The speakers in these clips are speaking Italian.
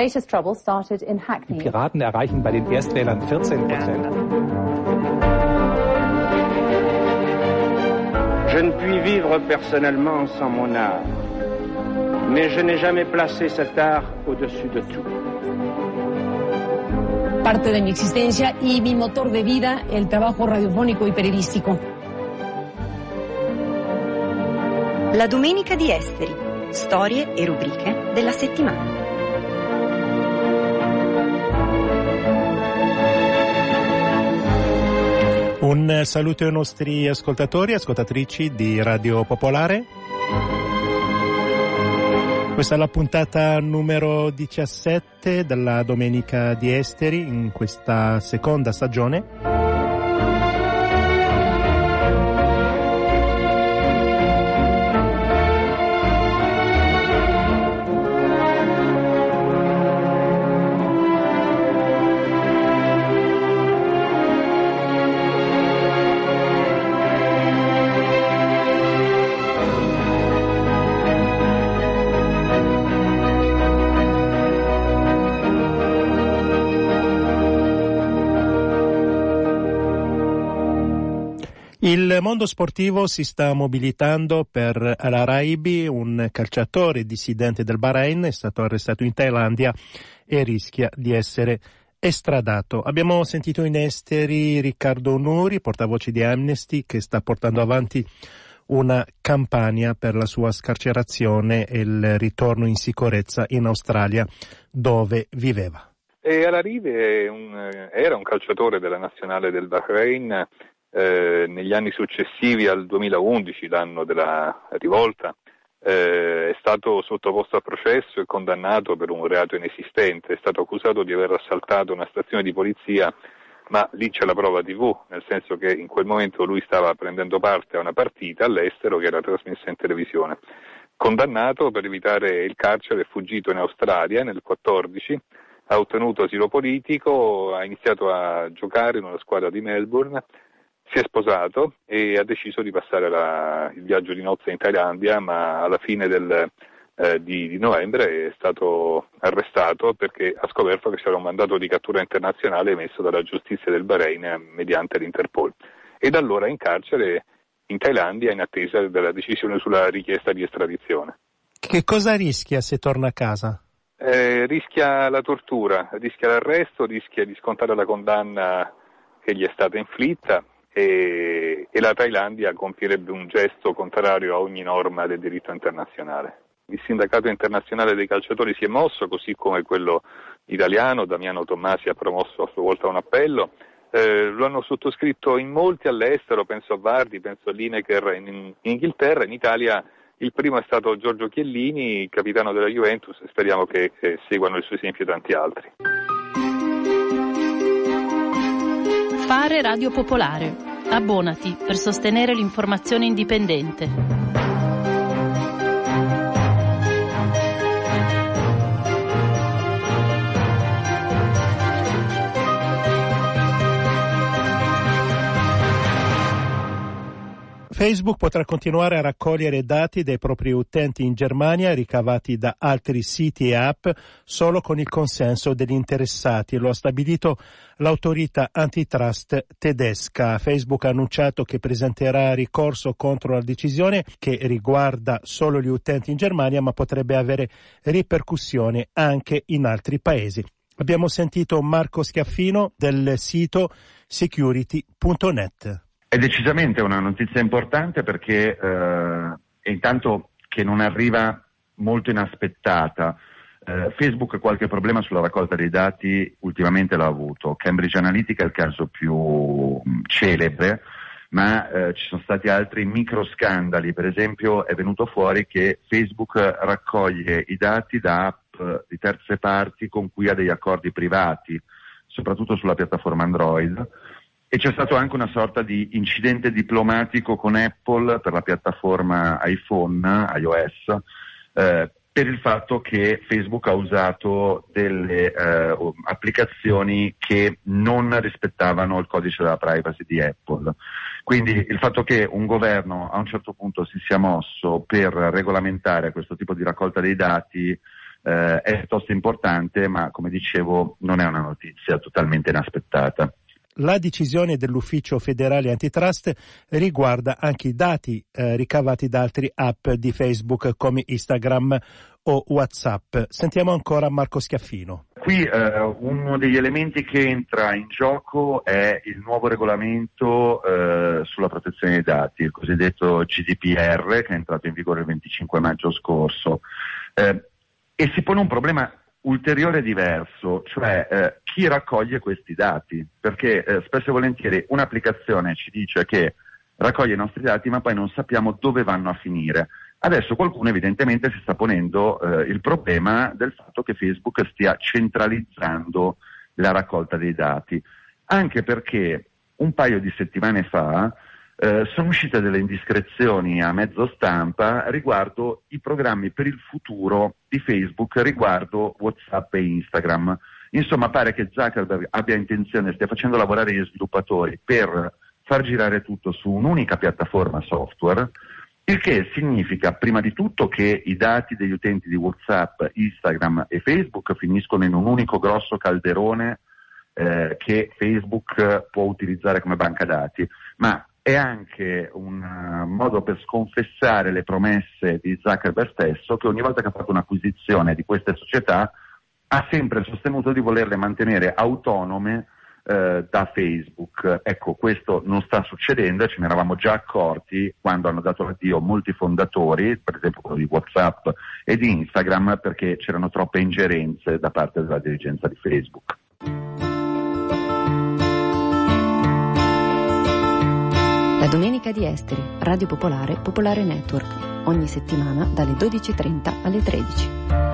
Die Piraten erreichen bei den Erstwählern 14 Prozent. Je ne puis vivre personnellement sans mon art, mais je n'ai jamais placé cet art au-dessus de tout. Parte de mi existencia y mi motor de vida, el trabajo radiofónico y periodístico. La domenica di Esteri, storie e rubriche della settimana. Un saluto ai nostri ascoltatori e ascoltatrici di Radio Popolare. Questa è la puntata numero 17 della Domenica di Esteri in questa seconda stagione. Mondo sportivo si sta mobilitando per Al-Araibi, un calciatore dissidente del Bahrain, è stato arrestato in Thailandia e rischia di essere estradato. Abbiamo sentito in esteri Riccardo Nuri, portavoce di Amnesty, che sta portando avanti una campagna per la sua scarcerazione e il ritorno in sicurezza in Australia, dove viveva. E Al-Aribi un, era un calciatore della nazionale del Bahrain eh, negli anni successivi al 2011, l'anno della rivolta, eh, è stato sottoposto a processo e condannato per un reato inesistente, è stato accusato di aver assaltato una stazione di polizia, ma lì c'è la prova TV, nel senso che in quel momento lui stava prendendo parte a una partita all'estero che era trasmessa in televisione. Condannato per evitare il carcere, è fuggito in Australia nel 2014, ha ottenuto asilo politico, ha iniziato a giocare in una squadra di Melbourne, si è sposato e ha deciso di passare la, il viaggio di nozze in Thailandia, ma alla fine del, eh, di, di, novembre è stato arrestato perché ha scoperto che c'era un mandato di cattura internazionale emesso dalla giustizia del Bahrain mediante l'Interpol. E da allora è in carcere in Thailandia in attesa della decisione sulla richiesta di estradizione. Che cosa rischia se torna a casa? Eh, rischia la tortura, rischia l'arresto, rischia di scontare la condanna che gli è stata inflitta e, e la Thailandia compierebbe un gesto contrario a ogni norma del diritto internazionale. Il sindacato internazionale dei calciatori si è mosso, così come quello italiano, Damiano Tommasi ha promosso a sua volta un appello. Eh, lo hanno sottoscritto in molti all'estero, penso a Vardi, penso a Lineker in, in Inghilterra, in Italia il primo è stato Giorgio Chiellini, capitano della Juventus, e speriamo che, che seguano il suo esempio tanti altri. Fare Radio Popolare. Abbonati per sostenere l'informazione indipendente. Facebook potrà continuare a raccogliere dati dei propri utenti in Germania ricavati da altri siti e app solo con il consenso degli interessati. Lo ha stabilito l'autorità antitrust tedesca. Facebook ha annunciato che presenterà ricorso contro la decisione che riguarda solo gli utenti in Germania ma potrebbe avere ripercussioni anche in altri paesi. Abbiamo sentito Marco Schiaffino del sito security.net. È decisamente una notizia importante perché eh, intanto che non arriva molto inaspettata. Eh, Facebook qualche problema sulla raccolta dei dati ultimamente l'ha avuto. Cambridge Analytica è il caso più mm, celebre, ma eh, ci sono stati altri microscandali. Per esempio è venuto fuori che Facebook raccoglie i dati da app di terze parti con cui ha degli accordi privati, soprattutto sulla piattaforma Android e c'è stato anche una sorta di incidente diplomatico con Apple per la piattaforma iPhone, iOS, eh, per il fatto che Facebook ha usato delle eh, applicazioni che non rispettavano il codice della privacy di Apple. Quindi il fatto che un governo a un certo punto si sia mosso per regolamentare questo tipo di raccolta dei dati eh, è piuttosto importante, ma come dicevo non è una notizia totalmente inaspettata. La decisione dell'Ufficio federale antitrust riguarda anche i dati eh, ricavati da altre app di Facebook come Instagram o WhatsApp. Sentiamo ancora Marco Schiaffino. Qui eh, uno degli elementi che entra in gioco è il nuovo regolamento eh, sulla protezione dei dati, il cosiddetto GDPR che è entrato in vigore il 25 maggio scorso. Eh, e si pone un problema ulteriore diverso, cioè eh, chi raccoglie questi dati, perché eh, spesso e volentieri un'applicazione ci dice che raccoglie i nostri dati ma poi non sappiamo dove vanno a finire. Adesso qualcuno evidentemente si sta ponendo eh, il problema del fatto che Facebook stia centralizzando la raccolta dei dati, anche perché un paio di settimane fa eh, sono uscite delle indiscrezioni a mezzo stampa riguardo i programmi per il futuro di Facebook riguardo WhatsApp e Instagram. Insomma, pare che Zuckerberg abbia intenzione, stia facendo lavorare gli sviluppatori per far girare tutto su un'unica piattaforma software, il che significa prima di tutto che i dati degli utenti di WhatsApp, Instagram e Facebook finiscono in un unico grosso calderone eh, che Facebook può utilizzare come banca dati, ma è anche un uh, modo per sconfessare le promesse di Zuckerberg stesso che ogni volta che ha fatto un'acquisizione di queste società ha sempre sostenuto di volerle mantenere autonome eh, da Facebook. Ecco, questo non sta succedendo ce ne eravamo già accorti quando hanno dato l'addio molti fondatori, per esempio quello di WhatsApp e di Instagram, perché c'erano troppe ingerenze da parte della dirigenza di Facebook. Domenica di Esteri, Radio Popolare, Popolare Network, ogni settimana dalle 12.30 alle 13.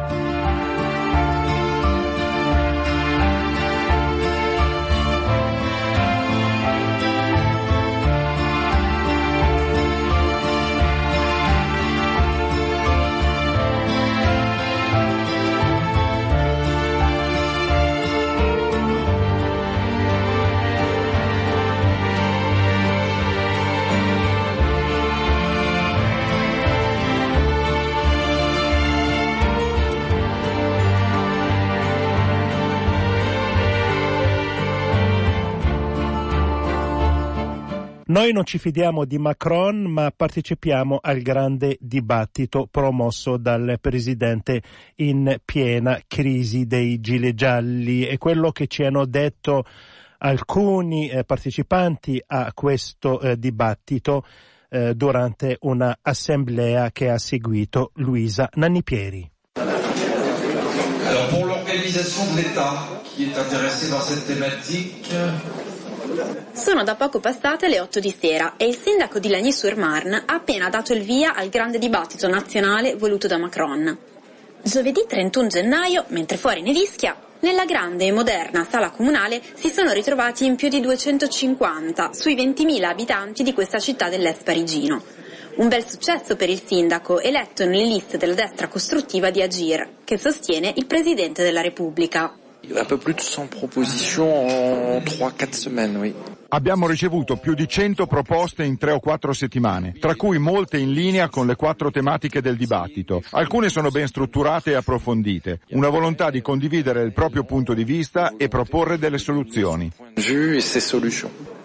Noi non ci fidiamo di Macron, ma partecipiamo al grande dibattito promosso dal presidente in piena crisi dei gilet gialli. È quello che ci hanno detto alcuni eh, partecipanti a questo eh, dibattito eh, durante una assemblea che ha seguito Luisa Nannipieri. Alors pour l'organisation de l'État est intéressée dans cette thématique, sono da poco passate le 8 di sera e il sindaco di Lagny-sur-Marne ha appena dato il via al grande dibattito nazionale voluto da Macron. Giovedì 31 gennaio, mentre fuori nevischia, nella grande e moderna sala comunale si sono ritrovati in più di 250 sui 20.000 abitanti di questa città dell'est parigino. Un bel successo per il sindaco, eletto nelle liste della destra costruttiva di Agir, che sostiene il Presidente della Repubblica. Un peu plus de 100 propositions en 3-4 semaines, oui. Abbiamo ricevuto più di 100 proposte in 3 o 4 settimane, tra cui molte in linea con le quattro tematiche del dibattito. Alcune sono ben strutturate e approfondite, una volontà di condividere il proprio punto di vista e proporre delle soluzioni.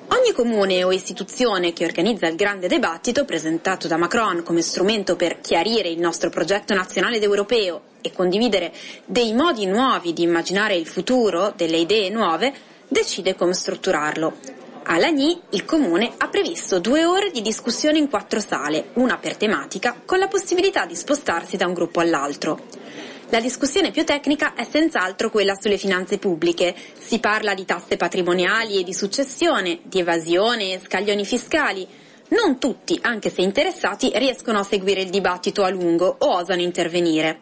Ogni comune o istituzione che organizza il grande dibattito presentato da Macron come strumento per chiarire il nostro progetto nazionale ed europeo e condividere dei modi nuovi di immaginare il futuro, delle idee nuove, decide come strutturarlo. A Lagny il comune ha previsto due ore di discussione in quattro sale, una per tematica, con la possibilità di spostarsi da un gruppo all'altro. La discussione più tecnica è senz'altro quella sulle finanze pubbliche. Si parla di tasse patrimoniali e di successione, di evasione e scaglioni fiscali. Non tutti, anche se interessati, riescono a seguire il dibattito a lungo o osano intervenire.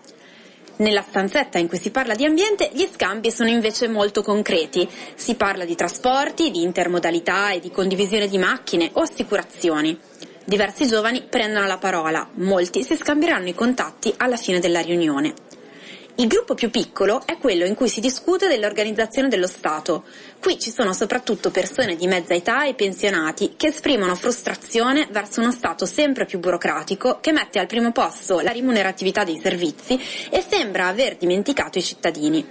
Nella stanzetta in cui si parla di ambiente gli scambi sono invece molto concreti. Si parla di trasporti, di intermodalità e di condivisione di macchine o assicurazioni. Diversi giovani prendono la parola, molti si scambieranno i contatti alla fine della riunione. Il gruppo più piccolo è quello in cui si discute dell'organizzazione dello Stato. Qui ci sono soprattutto persone di mezza età e pensionati che esprimono frustrazione verso uno Stato sempre più burocratico che mette al primo posto la rimuneratività dei servizi e sembra aver dimenticato i cittadini.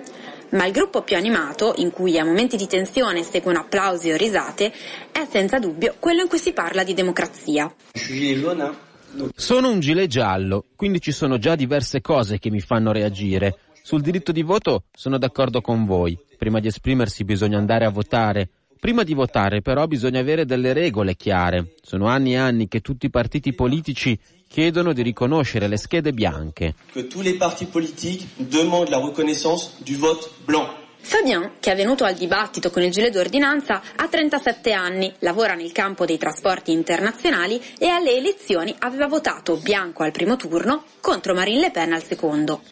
Ma il gruppo più animato, in cui a momenti di tensione seguono applausi o risate, è senza dubbio quello in cui si parla di democrazia. Sono un gilet giallo, quindi ci sono già diverse cose che mi fanno reagire. Sul diritto di voto sono d'accordo con voi. Prima di esprimersi bisogna andare a votare. Prima di votare però bisogna avere delle regole chiare. Sono anni e anni che tutti i partiti politici chiedono di riconoscere le schede bianche. Que tous les partis politiques demandent la reconnaissance du vote blanc. Fabien, che è venuto al dibattito con il gilet d'ordinanza, ha 37 anni, lavora nel campo dei trasporti internazionali e alle elezioni aveva votato bianco al primo turno contro Marine Le Pen al secondo.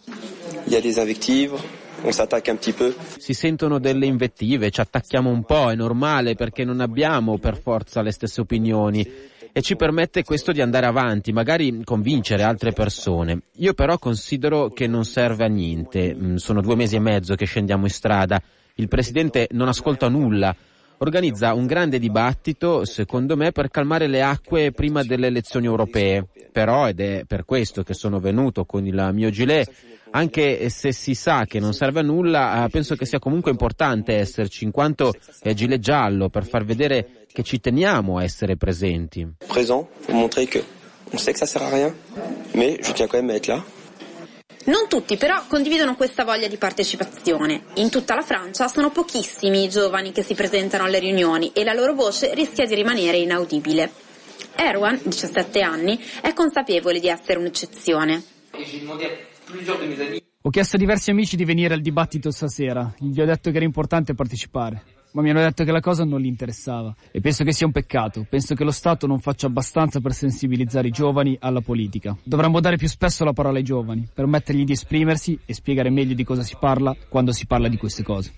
Il y a des invectives. Si sentono delle invettive, ci attacchiamo un po', è normale perché non abbiamo per forza le stesse opinioni e ci permette questo di andare avanti, magari convincere altre persone. Io però considero che non serve a niente, mm, sono due mesi e mezzo che scendiamo in strada, il Presidente non ascolta nulla, organizza un grande dibattito, secondo me, per calmare le acque prima delle elezioni europee. Però, ed è per questo che sono venuto con il mio gilet, anche se si sa che non serve a nulla, eh, penso che sia comunque importante esserci, in quanto è gilet giallo, per far vedere che ci teniamo a essere presenti. Présent, pour montrer que on sait que ça sert à rien, mais je tiens quand même à être là. Non tutti però condividono questa voglia di partecipazione. In tutta la Francia sono pochissimi i giovani che si presentano alle riunioni e la loro voce rischia di rimanere inaudibile. Erwan, 17 anni, è consapevole di essere un'eccezione. Ho chiesto a diversi amici di venire al dibattito stasera. Gli ho detto che era importante partecipare ma mi hanno detto che la cosa non gli interessava e penso che sia un peccato. Penso che lo Stato non faccia abbastanza per sensibilizzare i giovani alla politica. Dovremmo dare più spesso la parola ai giovani, permettergli di esprimersi e spiegare meglio di cosa si parla quando si parla di queste cose.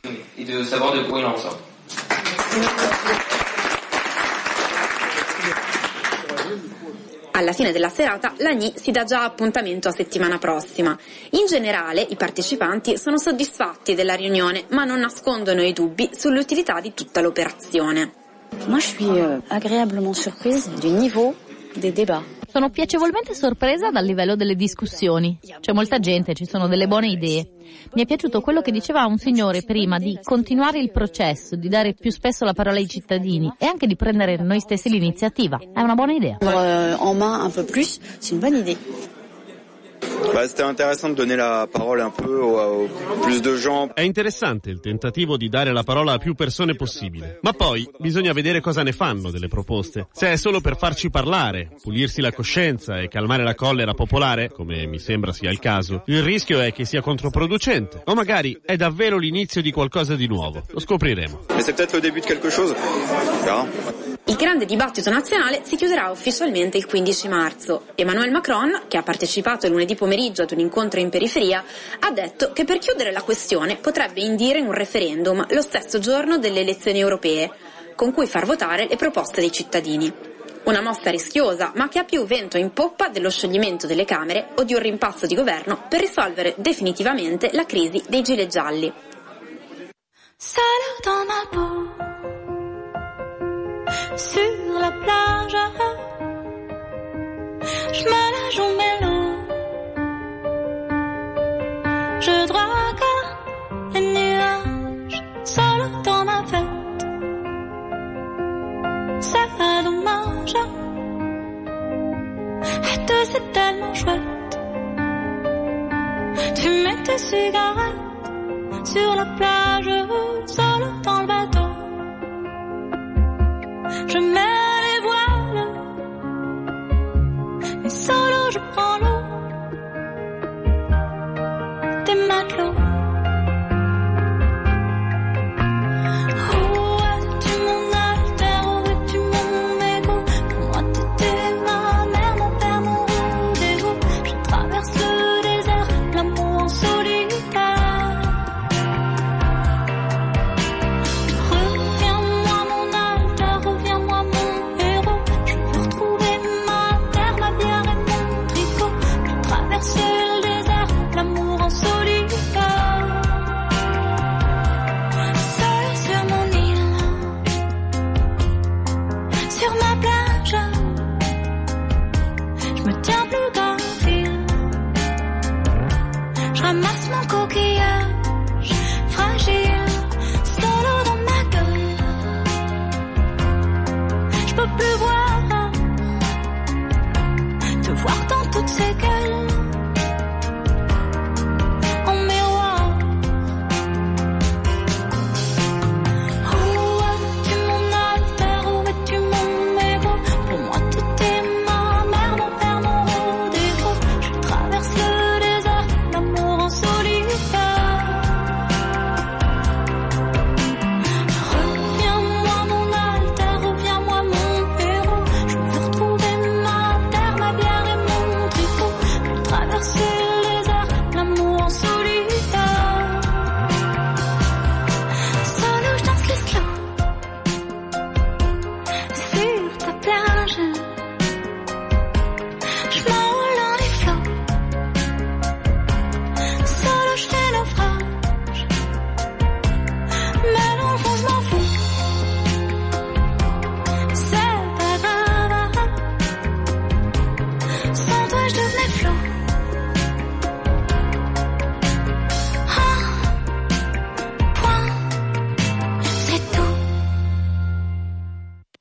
Alla fine della serata l'AGNI si dà già appuntamento a settimana prossima. In generale i partecipanti sono soddisfatti della riunione ma non nascondono i dubbi sull'utilità di tutta l'operazione. Moi je suis euh, agréablement surprise du niveau des débats. Sono piacevolmente sorpresa dal livello delle discussioni. C'è molta gente, ci sono delle buone idee. Mi è piaciuto quello che diceva un signore prima di continuare il processo, di dare più spesso la parola ai cittadini e anche di prendere noi stessi l'iniziativa. È una buona idea. Bah, c'était intéressant de donner la parole un peu au, plus de gens. È interessante il tentativo di dare la parola a più persone possibile, ma poi bisogna vedere cosa ne fanno delle proposte. Se è solo per farci parlare, pulirsi la coscienza e calmare la collera popolare, come mi sembra sia il caso, il rischio è che sia controproducente. O magari è davvero l'inizio di qualcosa di nuovo. Lo scopriremo. Mais c'est peut-être le début de quelque chose. Verra. Il grande dibattito nazionale si chiuderà ufficialmente il 15 marzo. Emmanuel Macron, che ha partecipato lunedì pomeriggio ad un incontro in periferia, ha detto che per chiudere la questione potrebbe indire un referendum lo stesso giorno delle elezioni europee, con cui far votare le proposte dei cittadini. Una mossa rischiosa, ma che ha più vento in poppa dello scioglimento delle Camere o di un rimpasto di governo per risolvere definitivamente la crisi dei gilet gialli. Seule dans ma peau, sur la plage,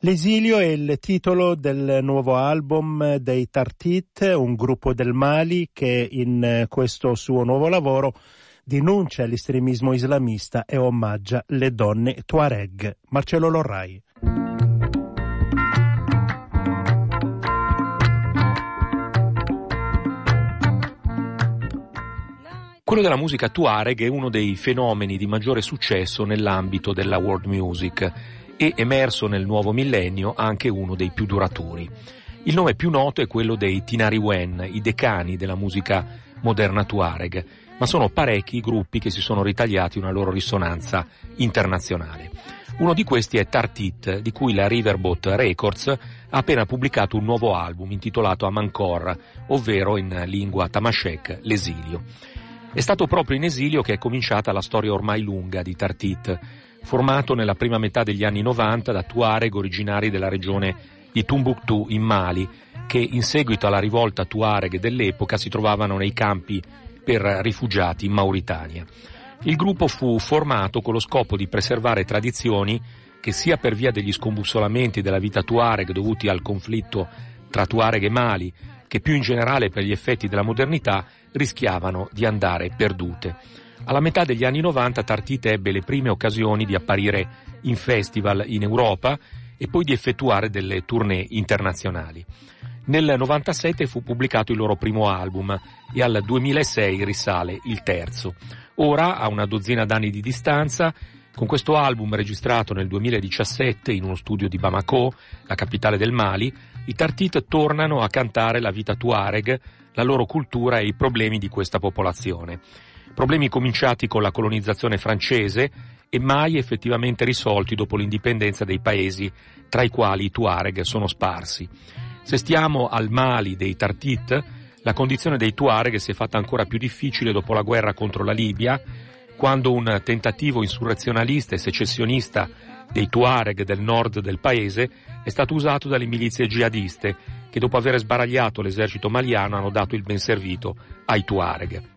L'esilio è il titolo del nuovo album dei Tartit, un gruppo del Mali che in questo suo nuovo lavoro denuncia l'estremismo islamista e omaggia le donne Tuareg. Marcello Lorrai. Quello della musica Tuareg è uno dei fenomeni di maggiore successo nell'ambito della world music e emerso nel nuovo millennio anche uno dei più duraturi. Il nome più noto è quello dei Tinari Wen, i decani della musica moderna Tuareg, ma sono parecchi i gruppi che si sono ritagliati una loro risonanza internazionale. Uno di questi è Tartit, di cui la Riverboat Records ha appena pubblicato un nuovo album intitolato Amankor, ovvero in lingua tamashek l'esilio. È stato proprio in esilio che è cominciata la storia ormai lunga di Tartit, formato nella prima metà degli anni 90 da Tuareg originari della regione di Tumbuktu in Mali, che in seguito alla rivolta Tuareg dell'epoca si trovavano nei campi per rifugiati in Mauritania. Il gruppo fu formato con lo scopo di preservare tradizioni che sia per via degli scombussolamenti della vita Tuareg dovuti al conflitto tra Tuareg e Mali, che più in generale per gli effetti della modernità rischiavano di andare perdute. Alla metà degli anni 90 Tartit ebbe le prime occasioni di apparire in festival in Europa e poi di effettuare delle tournée internazionali. Nel 97 fu pubblicato il loro primo album e al 2006 risale il terzo. Ora, a una dozzina d'anni di distanza, con questo album registrato nel 2017 in uno studio di Bamako, la capitale del Mali, i Tartit tornano a cantare la vita tuareg, la loro cultura e i problemi di questa popolazione. Problemi cominciati con la colonizzazione francese e mai effettivamente risolti dopo l'indipendenza dei paesi tra i quali i Tuareg sono sparsi. Se stiamo al Mali dei Tartit, la condizione dei Tuareg si è fatta ancora più difficile dopo la guerra contro la Libia, quando un tentativo insurrezionalista e secessionista dei Tuareg del nord del paese è stato usato dalle milizie jihadiste che dopo aver sbaragliato l'esercito maliano hanno dato il ben servito ai Tuareg.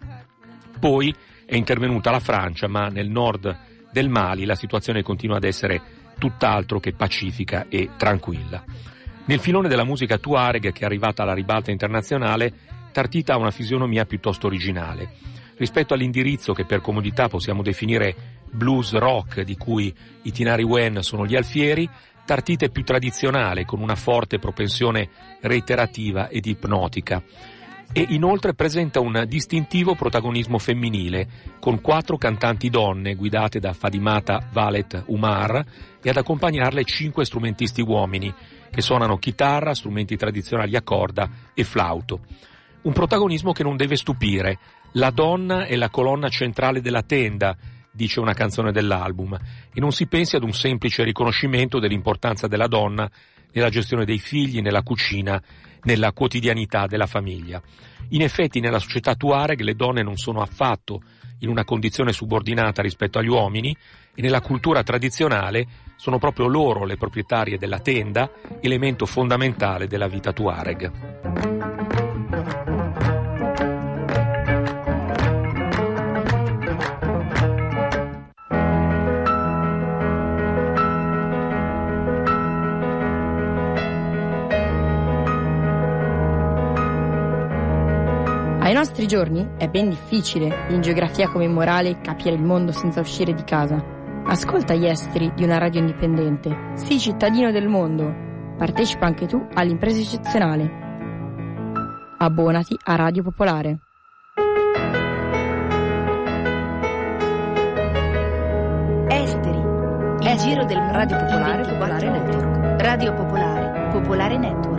Poi è intervenuta la Francia, ma nel nord del Mali la situazione continua ad essere tutt'altro che pacifica e tranquilla. Nel filone della musica Tuareg, che è arrivata alla ribalta internazionale, Tartita ha una fisionomia piuttosto originale. Rispetto all'indirizzo che per comodità possiamo definire blues rock, di cui i Tinari Wen sono gli alfieri, Tartita è più tradizionale, con una forte propensione reiterativa ed ipnotica e inoltre presenta un distintivo protagonismo femminile, con quattro cantanti donne guidate da Fadimata Valet Umar e ad accompagnarle cinque strumentisti uomini, che suonano chitarra, strumenti tradizionali a corda e flauto. Un protagonismo che non deve stupire. La donna è la colonna centrale della tenda, dice una canzone dell'album, e non si pensi ad un semplice riconoscimento dell'importanza della donna nella gestione dei figli, nella cucina, nella quotidianità della famiglia. In effetti nella società tuareg le donne non sono affatto in una condizione subordinata rispetto agli uomini e nella cultura tradizionale sono proprio loro le proprietarie della tenda, elemento fondamentale della vita tuareg. Ai nostri giorni è ben difficile, in geografia come in morale, capire il mondo senza uscire di casa. Ascolta gli esteri di una radio indipendente. Sii cittadino del mondo. Partecipa anche tu all'impresa eccezionale. Abbonati a Radio Popolare. Esteri. Il giro del Radio Popolare, Popolare Network. Radio Popolare, Popolare Network.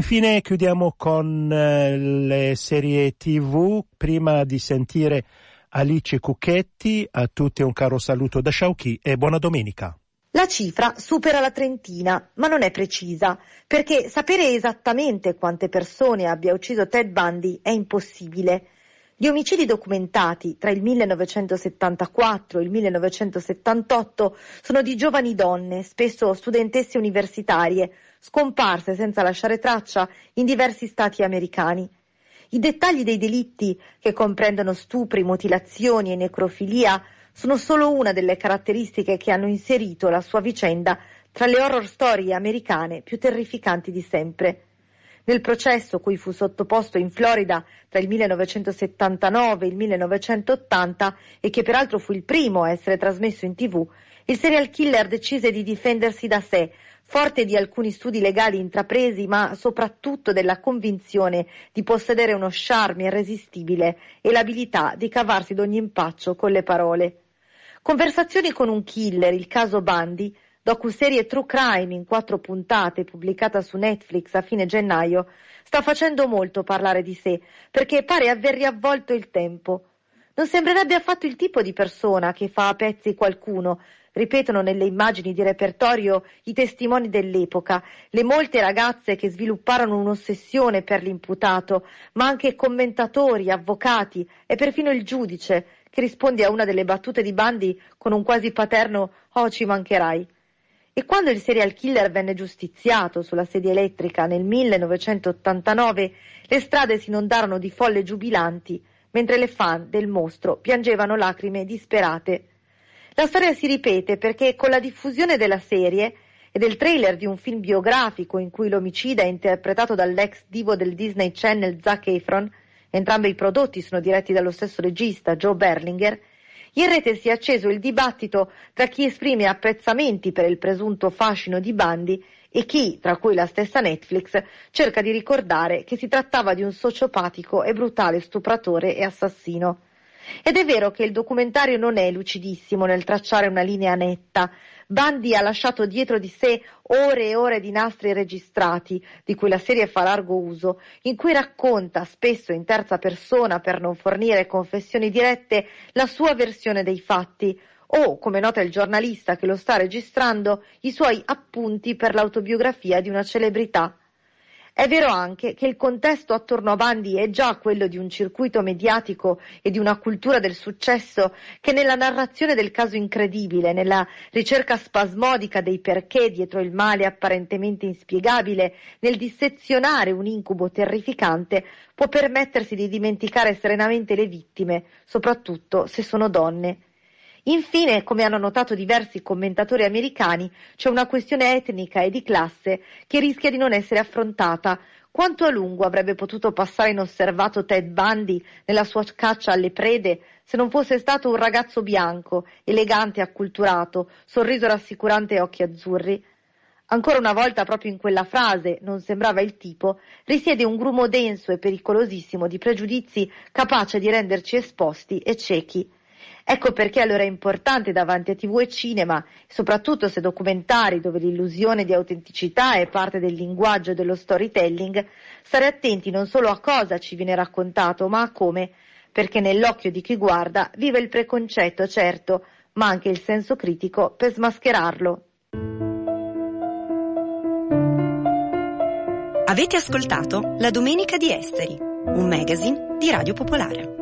Infine chiudiamo con eh, le serie TV. Prima di sentire Alice Cucchetti, a tutti un caro saluto da Sciauchi e buona domenica. La cifra supera la trentina, ma non è precisa, perché sapere esattamente quante persone abbia ucciso Ted Bundy è impossibile. Gli omicidi documentati tra il 1974 e il 1978 sono di giovani donne, spesso studentesse universitarie, scomparse senza lasciare traccia in diversi stati americani. I dettagli dei delitti, che comprendono stupri, mutilazioni e necrofilia, sono solo una delle caratteristiche che hanno inserito la sua vicenda tra le horror storie americane più terrificanti di sempre. Nel processo cui fu sottoposto in Florida tra il 1979 e il 1980 e che peraltro fu il primo a essere trasmesso in tv, il serial killer decise di difendersi da sé, forte di alcuni studi legali intrapresi, ma soprattutto della convinzione di possedere uno charme irresistibile e l'abilità di cavarsi d'ogni impaccio con le parole. Conversazioni con un killer, il caso Bundy, docuserie True Crime in quattro puntate pubblicata su Netflix a fine gennaio, sta facendo molto parlare di sé, perché pare aver riavvolto il tempo. Non sembrerebbe affatto il tipo di persona che fa a pezzi qualcuno, ripetono nelle immagini di repertorio i testimoni dell'epoca, le molte ragazze che svilupparono un'ossessione per l'imputato, ma anche commentatori, avvocati e perfino il giudice, che risponde a una delle battute di Bandi con un quasi paterno Oh ci mancherai. E quando il serial killer venne giustiziato sulla sedia elettrica nel 1989, le strade si inondarono di folle giubilanti, mentre le fan del mostro piangevano lacrime disperate. La storia si ripete perché con la diffusione della serie e del trailer di un film biografico in cui l'omicida è interpretato dall'ex divo del Disney Channel Zac Efron, entrambi i prodotti sono diretti dallo stesso regista Joe Berlinger, in rete si è acceso il dibattito tra chi esprime apprezzamenti per il presunto fascino di Bandi e chi, tra cui la stessa Netflix, cerca di ricordare che si trattava di un sociopatico e brutale stupratore e assassino. Ed è vero che il documentario non è lucidissimo nel tracciare una linea netta. Bandi ha lasciato dietro di sé ore e ore di nastri registrati, di cui la serie fa largo uso, in cui racconta, spesso in terza persona per non fornire confessioni dirette, la sua versione dei fatti, o, come nota il giornalista che lo sta registrando, i suoi appunti per l'autobiografia di una celebrità. È vero anche che il contesto attorno a Bandi è già quello di un circuito mediatico e di una cultura del successo che nella narrazione del caso incredibile, nella ricerca spasmodica dei perché dietro il male apparentemente inspiegabile, nel dissezionare un incubo terrificante, può permettersi di dimenticare serenamente le vittime, soprattutto se sono donne. Infine, come hanno notato diversi commentatori americani, c'è una questione etnica e di classe che rischia di non essere affrontata. Quanto a lungo avrebbe potuto passare inosservato Ted Bundy nella sua caccia alle prede se non fosse stato un ragazzo bianco, elegante e acculturato, sorriso rassicurante e occhi azzurri? Ancora una volta, proprio in quella frase, non sembrava il tipo, risiede un grumo denso e pericolosissimo di pregiudizi capace di renderci esposti e ciechi. Ecco perché allora è importante davanti a tv e cinema, soprattutto se documentari dove l'illusione di autenticità è parte del linguaggio e dello storytelling, stare attenti non solo a cosa ci viene raccontato, ma a come, perché nell'occhio di chi guarda vive il preconcetto, certo, ma anche il senso critico per smascherarlo. Avete ascoltato La Domenica di Esteri, un magazine di Radio Popolare.